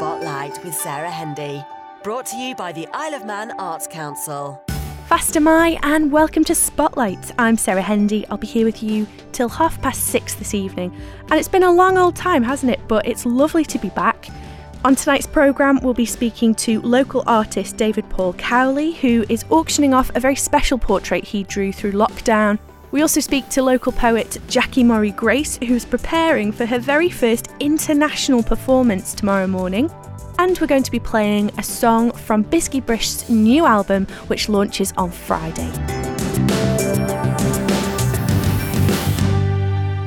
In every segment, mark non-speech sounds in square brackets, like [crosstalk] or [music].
Spotlight with Sarah Hendy. Brought to you by the Isle of Man Arts Council. Fast am I, and welcome to Spotlight. I'm Sarah Hendy. I'll be here with you till half past six this evening. And it's been a long old time, hasn't it? But it's lovely to be back. On tonight's programme, we'll be speaking to local artist David Paul Cowley, who is auctioning off a very special portrait he drew through lockdown. We also speak to local poet Jackie Morrie Grace, who's preparing for her very first international performance tomorrow morning. And we're going to be playing a song from Biskee Brisht's new album, which launches on Friday.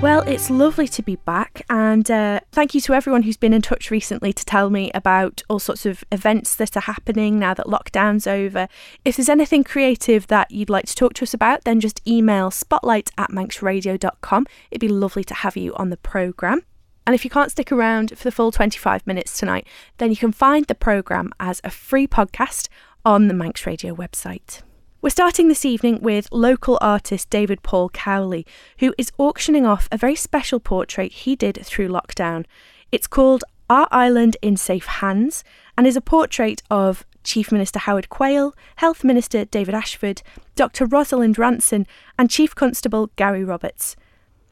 Well, it's lovely to be back, and uh, thank you to everyone who's been in touch recently to tell me about all sorts of events that are happening now that lockdown's over. If there's anything creative that you'd like to talk to us about, then just email spotlight at manxradio.com. It'd be lovely to have you on the programme. And if you can't stick around for the full 25 minutes tonight, then you can find the programme as a free podcast on the Manx Radio website. We're starting this evening with local artist David Paul Cowley, who is auctioning off a very special portrait he did through lockdown. It's called Our Island in Safe Hands and is a portrait of Chief Minister Howard Quayle, Health Minister David Ashford, Dr. Rosalind Ranson, and Chief Constable Gary Roberts.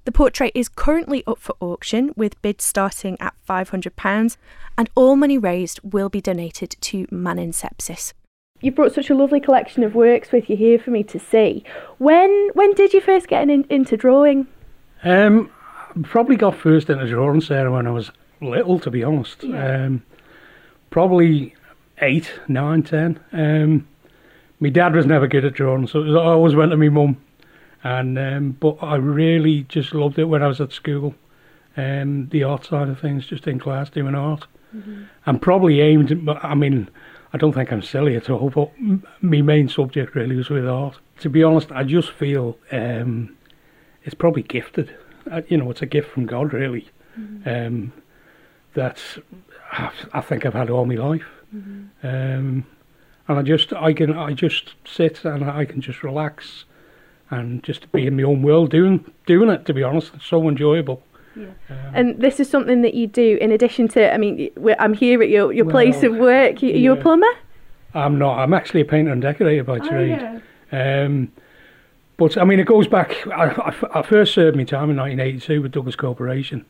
The portrait is currently up for auction with bids starting at £500, and all money raised will be donated to Man in Sepsis you've brought such a lovely collection of works with you here for me to see. When when did you first get in, into drawing? Um, probably got first into drawing, Sarah, when I was little, to be honest. Yeah. Um, probably eight, nine, ten. Um, my dad was never good at drawing, so I always went to my mum. And um, but I really just loved it when I was at school. Um, the art side of things, just in class doing art, mm-hmm. and probably aimed. I mean, I don't think I'm silly at all, but my main subject really was with art. To be honest, I just feel um, it's probably gifted. Uh, you know, it's a gift from God, really. Mm-hmm. Um, that I think I've had all my life. Mm-hmm. Um, and I just, I can, I just sit and I can just relax and just be in my own world doing, doing it. To be honest, it's so enjoyable. Yeah. Um, and this is something that you do in addition to, I mean, I'm here at your, your well, place of work. You, are a plumber? I'm not. I'm actually a painter and decorator by oh, trade. Yeah. Um, but I mean, it goes back. I, I, I, first served my time in 1982 with Douglas Corporation.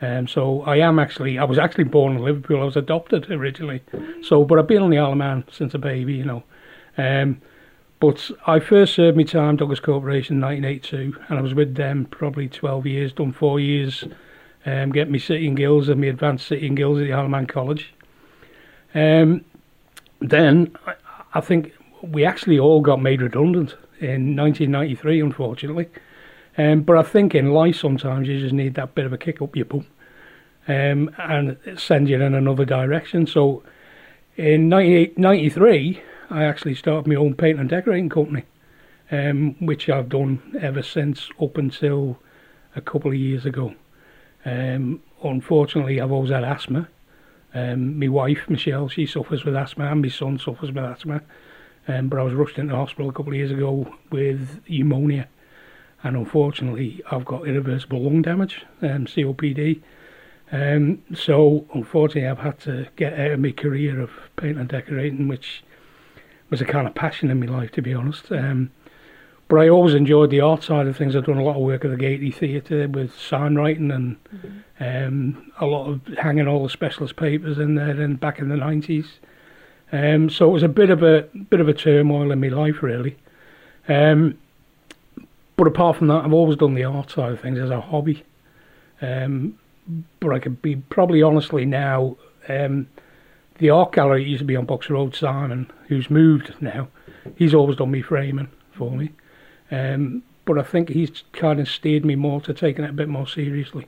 Um, so I am actually, I was actually born in Liverpool. I was adopted originally. So, but I've been on the Isle of Man since a baby, you know. Um, but I first served my time Douglas Corporation in 1982, and I was with them probably 12 years, done four years, um, getting my City and Guilds and my advanced City and Guilds at the Isle of Man College. Um, then I, I think we actually all got made redundant in 1993, unfortunately. Um, but I think in life sometimes you just need that bit of a kick up your bum um, and send you in another direction. So in 1993, I actually started my own paint and decorating company, um, which I've done ever since up until a couple of years ago. Um, unfortunately, I've always had asthma. Um, my wife, Michelle, she suffers with asthma, and my son suffers with asthma. Um, but I was rushed into hospital a couple of years ago with pneumonia, and unfortunately, I've got irreversible lung damage, um, COPD. Um, so, unfortunately, I've had to get out of my career of paint and decorating, which was a kind of passion in my life, to be honest. Um, but I always enjoyed the art side of things. I've done a lot of work at the Gaiety Theatre with sign writing and mm-hmm. um, a lot of hanging all the specialist papers in there in back in the nineties. Um, so it was a bit of a bit of a turmoil in my life, really. Um, but apart from that, I've always done the art side of things as a hobby. Um, but I could be probably honestly now um, the art gallery used to be on Bucks Road. Simon, who's moved now, he's always done me framing for me. Um, but I think he's kind of steered me more to taking it a bit more seriously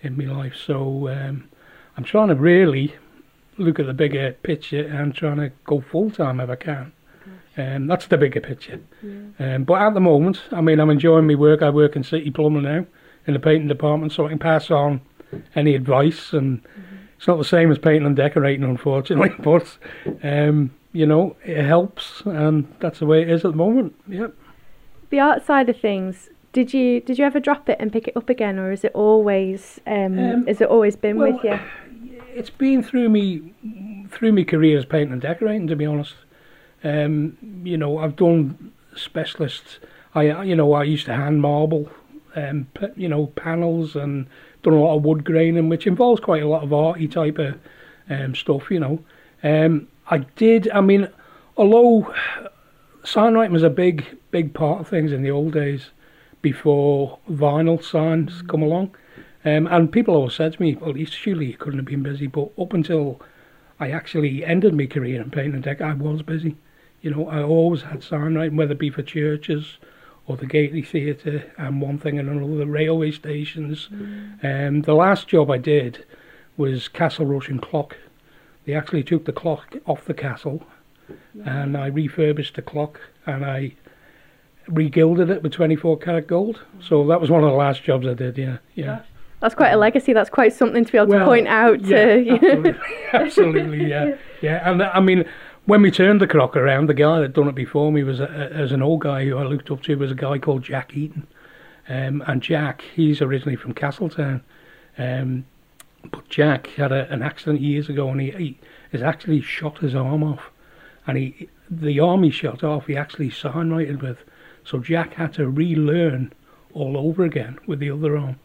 in my life. So um, I'm trying to really look at the bigger picture and trying to go full time if I can. Um, that's the bigger picture. Yeah. Um, but at the moment, I mean, I'm enjoying my work. I work in City Plumbing now in the painting department, so I can pass on any advice and. Mm-hmm it's not the same as painting and decorating, unfortunately, [laughs] but um, you know it helps, and that's the way it is at the moment. Yep. The art side of things. Did you did you ever drop it and pick it up again, or is it always um, um, is it always been well, with you? [sighs] it's been through me through my career as painting and decorating. To be honest, um, you know, I've done specialists. I you know I used to hand marble, um, you know, panels and done a lot of wood graining, which involves quite a lot of arty type of um, stuff. You know, um, I did. I mean, although signwriting was a big big part of things in the old days before vinyl signs come along. Um, and people always said to me, well, surely you couldn't have been busy. But up until I actually ended my career in painting and deck, I was busy. You know, I always had signwriting, whether it be for churches or the Gaiety Theatre and one thing and another, the railway stations. Mm. Um, the last job I did was Castle Rushen Clock. They actually took the clock off the castle yeah. and I refurbished the clock and I regilded it with 24 karat gold. So that was one of the last jobs I did, yeah. yeah. That's quite a legacy. That's quite something to be able well, to point out. Yeah, [laughs] to, absolutely, absolutely, yeah, [laughs] yeah. And I mean, when we turned the clock around, the guy that done it before me was a, as an old guy who I looked up to was a guy called Jack Eaton, um, and Jack, he's originally from Castletown, um, but Jack had a, an accident years ago, and he, he has actually shot his arm off, and he the arm he shot off, he actually signwrited with, so Jack had to relearn all over again with the other arm.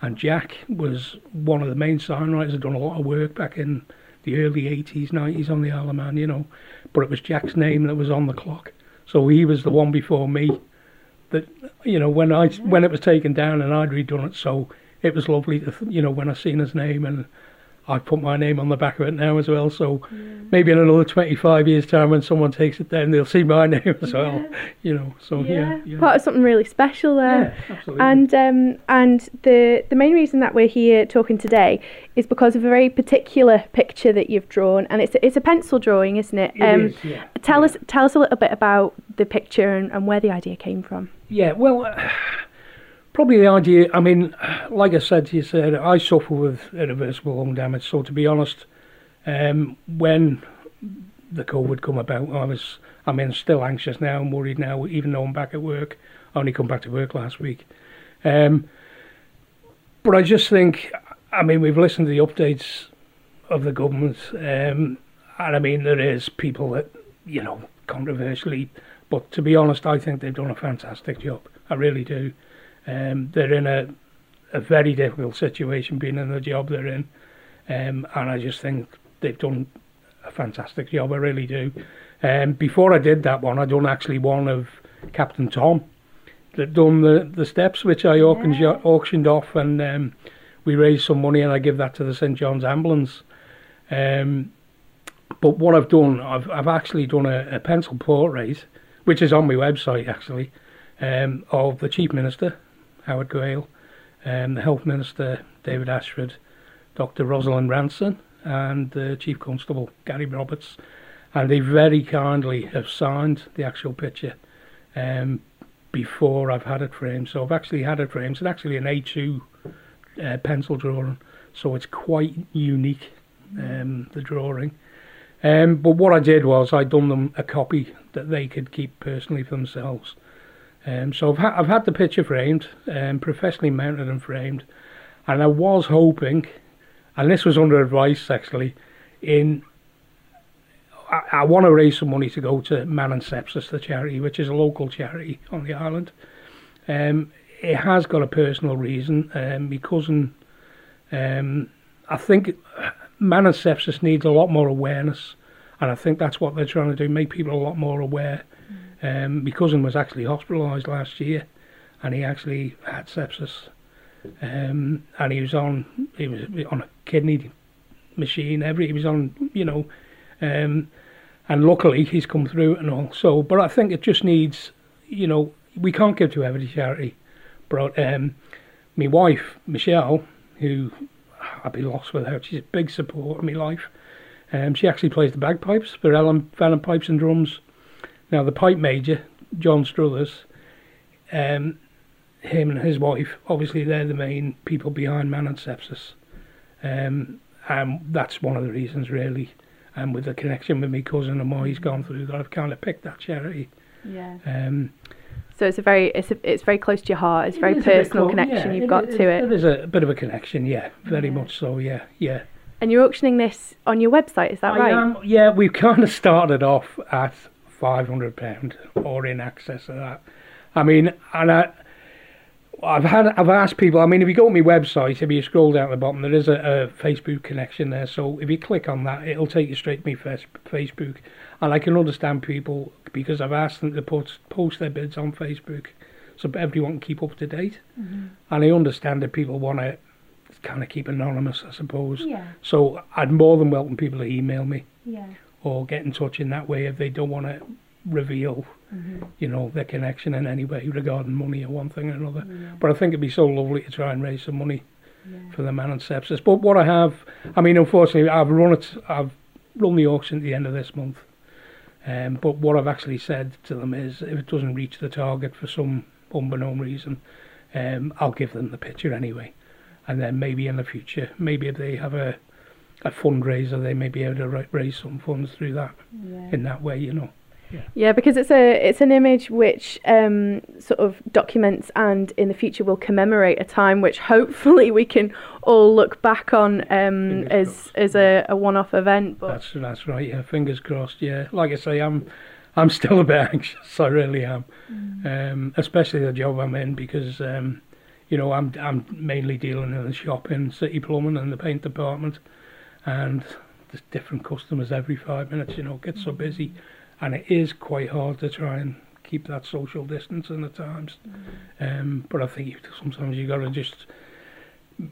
And Jack was one of the main signwriters, had done a lot of work back in the early 80s, 90s on the Isle of Man, you know. But it was Jack's name that was on the clock. So he was the one before me that, you know, when I when it was taken down and I'd redone it. So it was lovely, to, you know, when I seen his name and I put my name on the back of it now as well. So yeah. maybe in another 25 years' time, when someone takes it down, they'll see my [laughs] name as yeah. well. You know, so yeah. yeah, part of something really special there. Yeah, absolutely. And um, and the the main reason that we're here talking today is because of a very particular picture that you've drawn, and it's it's a pencil drawing, isn't it? it um, is, yeah. Tell us tell us a little bit about the picture and, and where the idea came from. Yeah, well. Uh, Probably the idea, I mean, like I said you, said, I suffer with irreversible lung damage. So to be honest, um, when the COVID come about, I was, I mean, still anxious now and worried now, even though I'm back at work. I only come back to work last week. Um, but I just think, I mean, we've listened to the updates of the government, um, and I mean, there is people that, you know, controversially, but to be honest, I think they've done a fantastic job. I really do. Um, they're in a, a very difficult situation being in the job they're in. Um, and I just think they've done a fantastic job. I really do. Um, before I did that one, I'd done actually one of Captain Tom that done the, the steps, which I auctioned, yeah. auctioned off, and um, we raised some money, and I give that to the St John's Ambulance. Um, but what I've done, I've I've actually done a, a pencil portrait, which is on my website actually, um, of the Chief Minister Howard Quayle, um, the Health Minister David Ashford, Dr. Rosalind Ranson, and the Chief Constable Gary Roberts, and they very kindly have signed the actual picture um, before I've had it framed. So I've actually had it framed. It's actually an A2 uh, pencil drawing, so it's quite unique, um, the drawing. Um, but what I did was I'd done them a copy that they could keep personally for themselves. Um, so I've, ha- I've had the picture framed, um, professionally mounted and framed, and I was hoping, and this was under advice actually, in I, I want to raise some money to go to Man and Sepsis, the charity, which is a local charity on the island. Um, it has got a personal reason. Um, my cousin, um, I think Man and Sepsis needs a lot more awareness, and I think that's what they're trying to do, make people a lot more aware um, my cousin was actually hospitalised last year, and he actually had sepsis, um, and he was on he was on a kidney machine. Every he was on, you know, um, and luckily he's come through and all. So, but I think it just needs, you know, we can't give to every charity, but um, my wife Michelle, who I'd be lost without, she's a big support of my life. Um, she actually plays the bagpipes for Ellan Vannin Pipes and Drums now, the pipe major, John Struthers, um, him and his wife, obviously they're the main people behind Man and Sepsis. Um, and that's one of the reasons, really. And with the connection with my cousin and what he's gone through, that I've kind of picked that charity. Yeah. Um, so it's a very it's a, it's very close to your heart. It's a very personal connection yeah, you've got it, to it. There is a bit of a connection, yeah, very yeah. much so, yeah, yeah. And you're auctioning this on your website, is that I right? am- yeah, we've [laughs] kind of started off at five hundred pound or in excess of that. I mean, and I, I've had I've asked people. I mean, if you go to my website, if you scroll down at the bottom, there is a, a Facebook connection there. So if you click on that, it'll take you straight to my Facebook. And I can understand people because I've asked them to put post their bids on Facebook, so everyone can keep up to date. Mm-hmm. And I understand that people want to kind of keep anonymous, I suppose. Yeah, So I'd more than welcome people to email me yeah. Or get in touch in that way if they don't want to reveal, you know, their connection in any way regarding money or one thing or another. But I think it'd be so lovely to try and raise some money for the man and sepsis. But what I have, I mean, unfortunately, I've run it. I've run the auction at the end of this month. Um, but what I've actually said to them is, if it doesn't reach the target for some unbeknown reason, um, I'll give them the picture anyway. And then maybe in the future, maybe if they have a a fundraiser, they may be able to ra- raise some funds through that in that way, you know. Yeah, because it's a it's an image which um, sort of documents and in the future will commemorate a time which hopefully we can all look back on um, as crossed. as a, a one off event. But That's that's right. Yeah, fingers crossed. Yeah, like I say, I'm I'm still a bit [laughs] anxious. I really am, um, especially the job I'm in because um, you know I'm I'm mainly dealing in the shop in City Plumbing and the paint department, and there's different customers every five minutes. You know, it gets so busy, and it is quite hard to try and keep that social distance in the times. Um, but I think sometimes you've got to just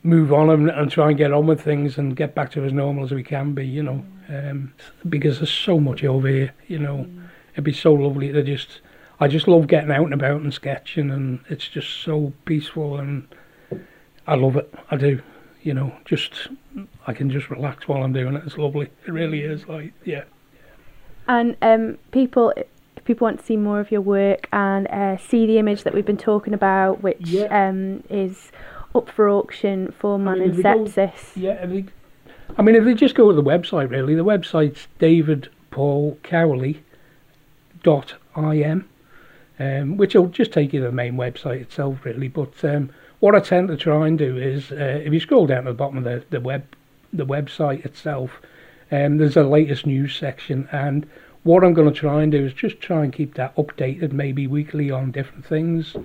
move on and, and try and get on with things and get back to as normal as we can be, you know. Um, because there's so much over here, you know. It'd be so lovely to just, I just love getting out and about and sketching, and it's just so peaceful, and I love it. I do, you know. Just, I can just relax while I'm doing it. It's lovely. It really is. Like, yeah. and um, people. If people want to see more of your work and uh, see the image that we've been talking about, which Yeah. um, is up for auction for man mean, and we go- sepsis. Yeah, they, I mean, if they just go to the website, really, the website's David Paul dot im, um, which will just take you to the main website itself, really. But um, what I tend to try and do is, uh, if you scroll down to the bottom of the, the web, the website itself, um, there's a latest news section, and what I'm going to try and do is just try and keep that updated, maybe weekly on different things,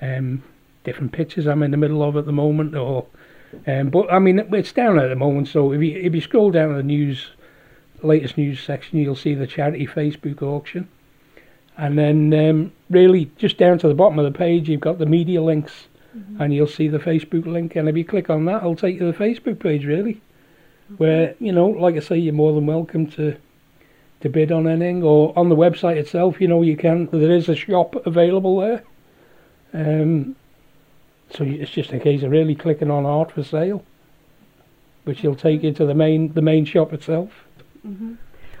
um, different pitches I'm in the middle of at the moment, or um, but I mean it's down at the moment. So if you if you scroll down to the news, latest news section, you'll see the charity Facebook auction, and then um, really just down to the bottom of the page, you've got the media links, and you'll see the Facebook link. And if you click on that, it'll take you to the Facebook page, really, where you know, like I say, you're more than welcome to to bid on anything, or on the website itself. You know, you can. There is a shop available there. Um, so it's just a case of really clicking on art for sale, which will take you to the main the main shop itself.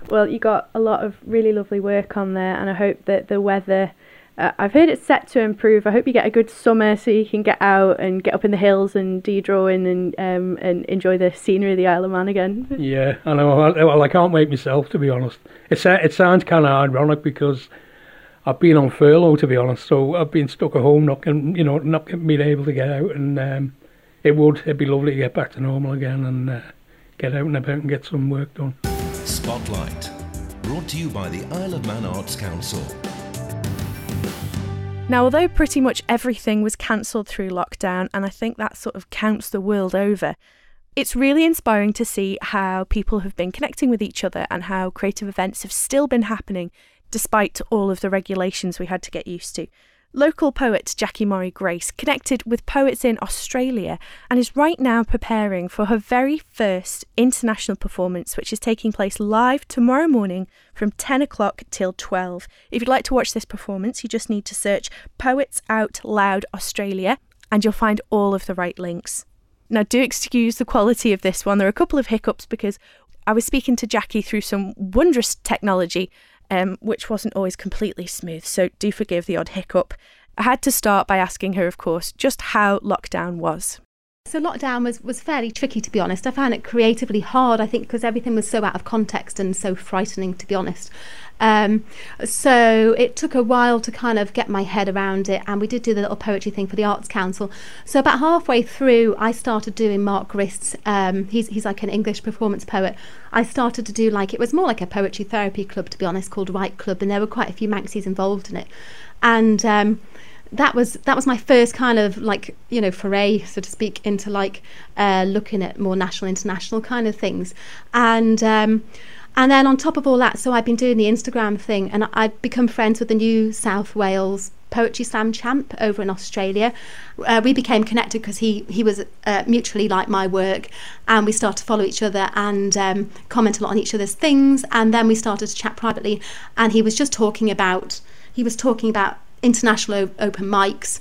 Well, you got a lot of really lovely work on there, and I hope that the weather. Uh, I've heard it's set to improve. I hope you get a good summer so you can get out and get up in the hills and do your drawing and um, and enjoy the scenery of the Isle of Man again. [laughs] Yeah, I know. Well, well, I can't wait myself to be honest. It sa- it sounds kind of ironic because I've been on furlough to be honest, so I've been stuck at home, not getting, you know, not being able to get out, and um, it would it'd be lovely to get back to normal again and uh, get out and about and get some work done. Spotlight. Brought to you by the Isle of Man Arts Council. Now, although pretty much everything was cancelled through lockdown, and I think that sort of counts the world over, it's really inspiring to see how people have been connecting with each other and how creative events have still been happening despite all of the regulations we had to get used to. Local poet Jackie Murray Grace connected with poets in Australia and is right now preparing for her very first international performance, which is taking place live tomorrow morning from 10 o'clock till 12. If you'd like to watch this performance, you just need to search Poets Out Loud Australia and you'll find all of the right links. Now, do excuse the quality of this one. There are a couple of hiccups because I was speaking to Jackie through some wondrous technology, um, which wasn't always completely smooth. So do forgive the odd hiccup. I had to start by asking her, of course, just how lockdown was. So lockdown was, was fairly tricky to be honest. I found it creatively hard, I think, because everything was so out of context and so frightening to be honest. Um, so it took a while to kind of get my head around it, and we did do the little poetry thing for the Arts Council. So about halfway through, I started doing Mark Grist's. Um, he's he's like an English performance poet. I started to do like it was more like a poetry therapy club to be honest, called Write Club, and there were quite a few Manxies involved in it, and. Um, that was that was my first kind of like you know foray so to speak into like uh, looking at more national international kind of things and um, and then on top of all that, so I've been doing the Instagram thing, and I've become friends with the New South Wales Poetry Slam champ over in Australia. Uh, we became connected because he he was uh, mutually like my work, and we started to follow each other and um, comment a lot on each other's things. And then we started to chat privately, and he was just talking about he was talking about international open mics,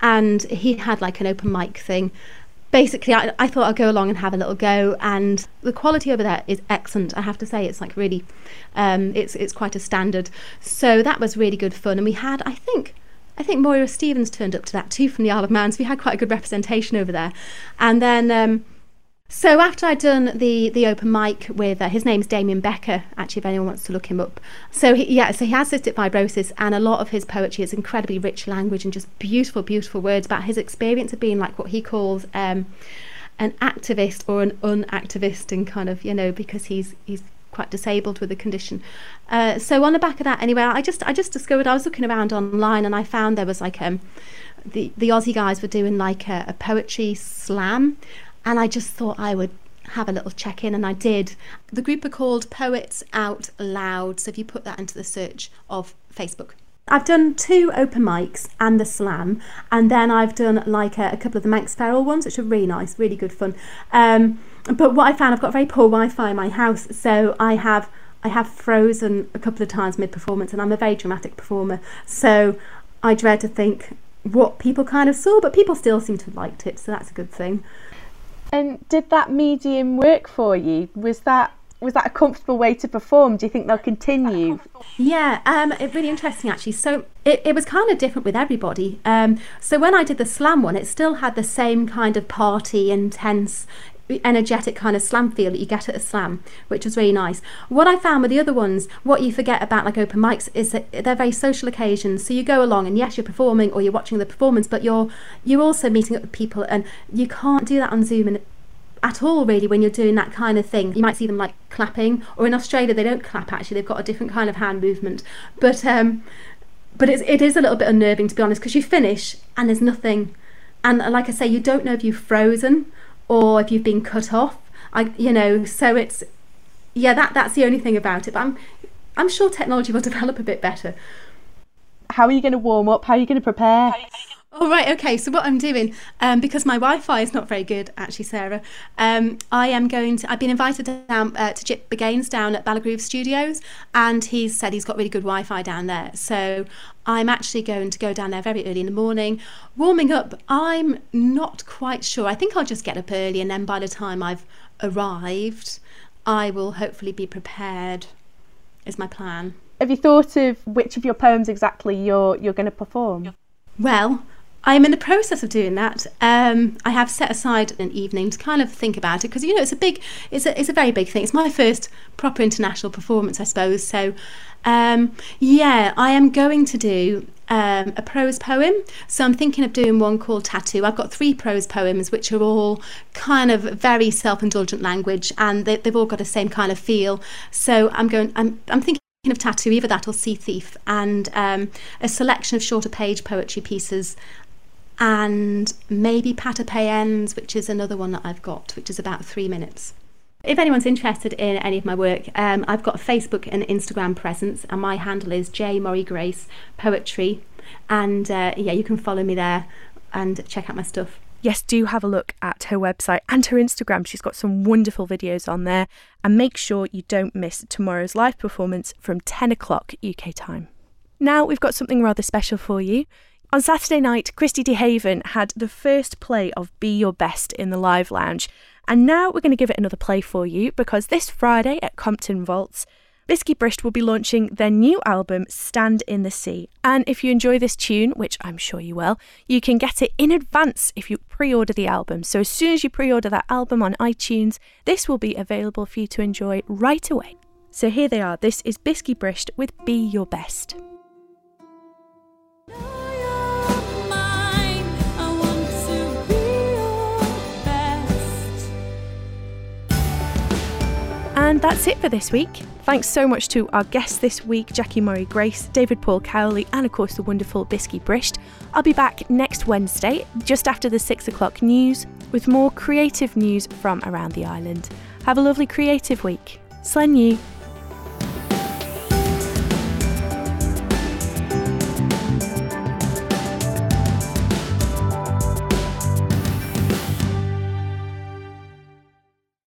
and he had like an open mic thing. Basically I, I thought I'd go along and have a little go and the quality over there is excellent I have to say. It's like really um, it's it's quite a standard. So that was really good fun and we had I think I think Moira Stevens turned up to that too from the Isle of Man so we had quite a good representation over there. And then um, so after I'd done the the open mic with uh, his name's Damien Becker, actually, if anyone wants to look him up. So he, yeah, so he has cystic fibrosis, and a lot of his poetry is incredibly rich language and just beautiful, beautiful words about his experience of being like what he calls um, an activist or an unactivist, and kind of you know because he's he's quite disabled with the condition. Uh, so on the back of that, anyway, I just I just discovered I was looking around online and I found there was like um the the Aussie guys were doing like a, a poetry slam and I just thought I would have a little check in, and I did. The group are called Poets Out Loud, so if you put that into the search of Facebook. I've done two open mics and the slam, and then I've done like a, a couple of the Manx Feral ones, which are really nice, really good fun. Um, but what I found, I've got very poor Wi-Fi in my house, so I have I have frozen a couple of times mid-performance, and I'm a very dramatic performer, so I dread to think what people kind of saw, but people still seem to have liked it, so that's a good thing. And did that medium work for you? Was that was that a comfortable way to perform? Do you think they'll continue? Yeah, um, it's really interesting actually. So it, it was kind of different with everybody. Um, so when I did the slam one, it still had the same kind of party, intense energetic kind of slam feel that you get at a slam, which was really nice. What I found with the other ones, what you forget about like open mics is that they're very social occasions. So you go along and yes, you're performing or you're watching the performance, but you're you're also meeting up with people and you can't do that on Zoom and at all really when you're doing that kind of thing. You might see them like clapping or in Australia they don't clap actually, they've got a different kind of hand movement. But um but it's, it is a little bit unnerving to be honest because you finish and there's nothing and like I say you don't know if you've frozen or if you've been cut off. I, you know, so it's yeah, that that's the only thing about it. But I'm I'm sure technology will [laughs] develop a bit better. How are you going to warm up? How are you going to prepare? All right, okay. So what I'm doing, um, because my Wi-Fi is not very good, actually, Sarah, um, I am going to. I've been invited down uh, to Jip Bagains down at Ballagroove Studios, and he's said he's got really good Wi-Fi down there. So I'm actually going to go down there very early in the morning, warming up. I'm not quite sure. I think I'll just get up early, and then by the time I've arrived, I will hopefully be prepared. Is my plan. Have you thought of which of your poems exactly you're you're going to perform? Well, I'm in the process of doing that. Um, I have set aside an evening to kind of think about it because you know it's a big, it's a, it's a very big thing. It's my first proper international performance, I suppose. So, um, yeah, I am going to do um, a prose poem. So I'm thinking of doing one called Tattoo. I've got three prose poems which are all kind of very self-indulgent language, and they, have all got the same kind of feel. So I'm going. I'm I'm thinking of tattoo, either that or Sea Thief, and um, a selection of shorter page poetry pieces and maybe Patapayens, which is another one that I've got, which is about three minutes. If anyone's interested in any of my work, um, I've got a Facebook and Instagram presence, and my handle is J Morrie Grace Poetry. And uh, yeah, you can follow me there and check out my stuff. Yes, do have a look at her website and her Instagram. She's got some wonderful videos on there. And make sure you don't miss tomorrow's live performance from 10 o'clock UK time. Now we've got something rather special for you. On Saturday night, Christy DeHaven had the first play of Be Your Best in the Live Lounge. And now we're going to give it another play for you because this Friday at Compton Vaults, Biskee Brisht will be launching their new album, Stand in the Sea. And if you enjoy this tune, which I'm sure you will, you can get it in advance if you pre order the album. So as soon as you pre order that album on iTunes, this will be available for you to enjoy right away. So here they are. This is Biskee Brisht with Be Your Best. That's it for this week. Thanks so much to our guests this week, Jackie Murray Grace, David Paul Cowley, and of course the wonderful Biskee Brisht. I'll be back next Wednesday, just after the six o'clock news, with more creative news from around the island. Have a lovely creative week. Slen you.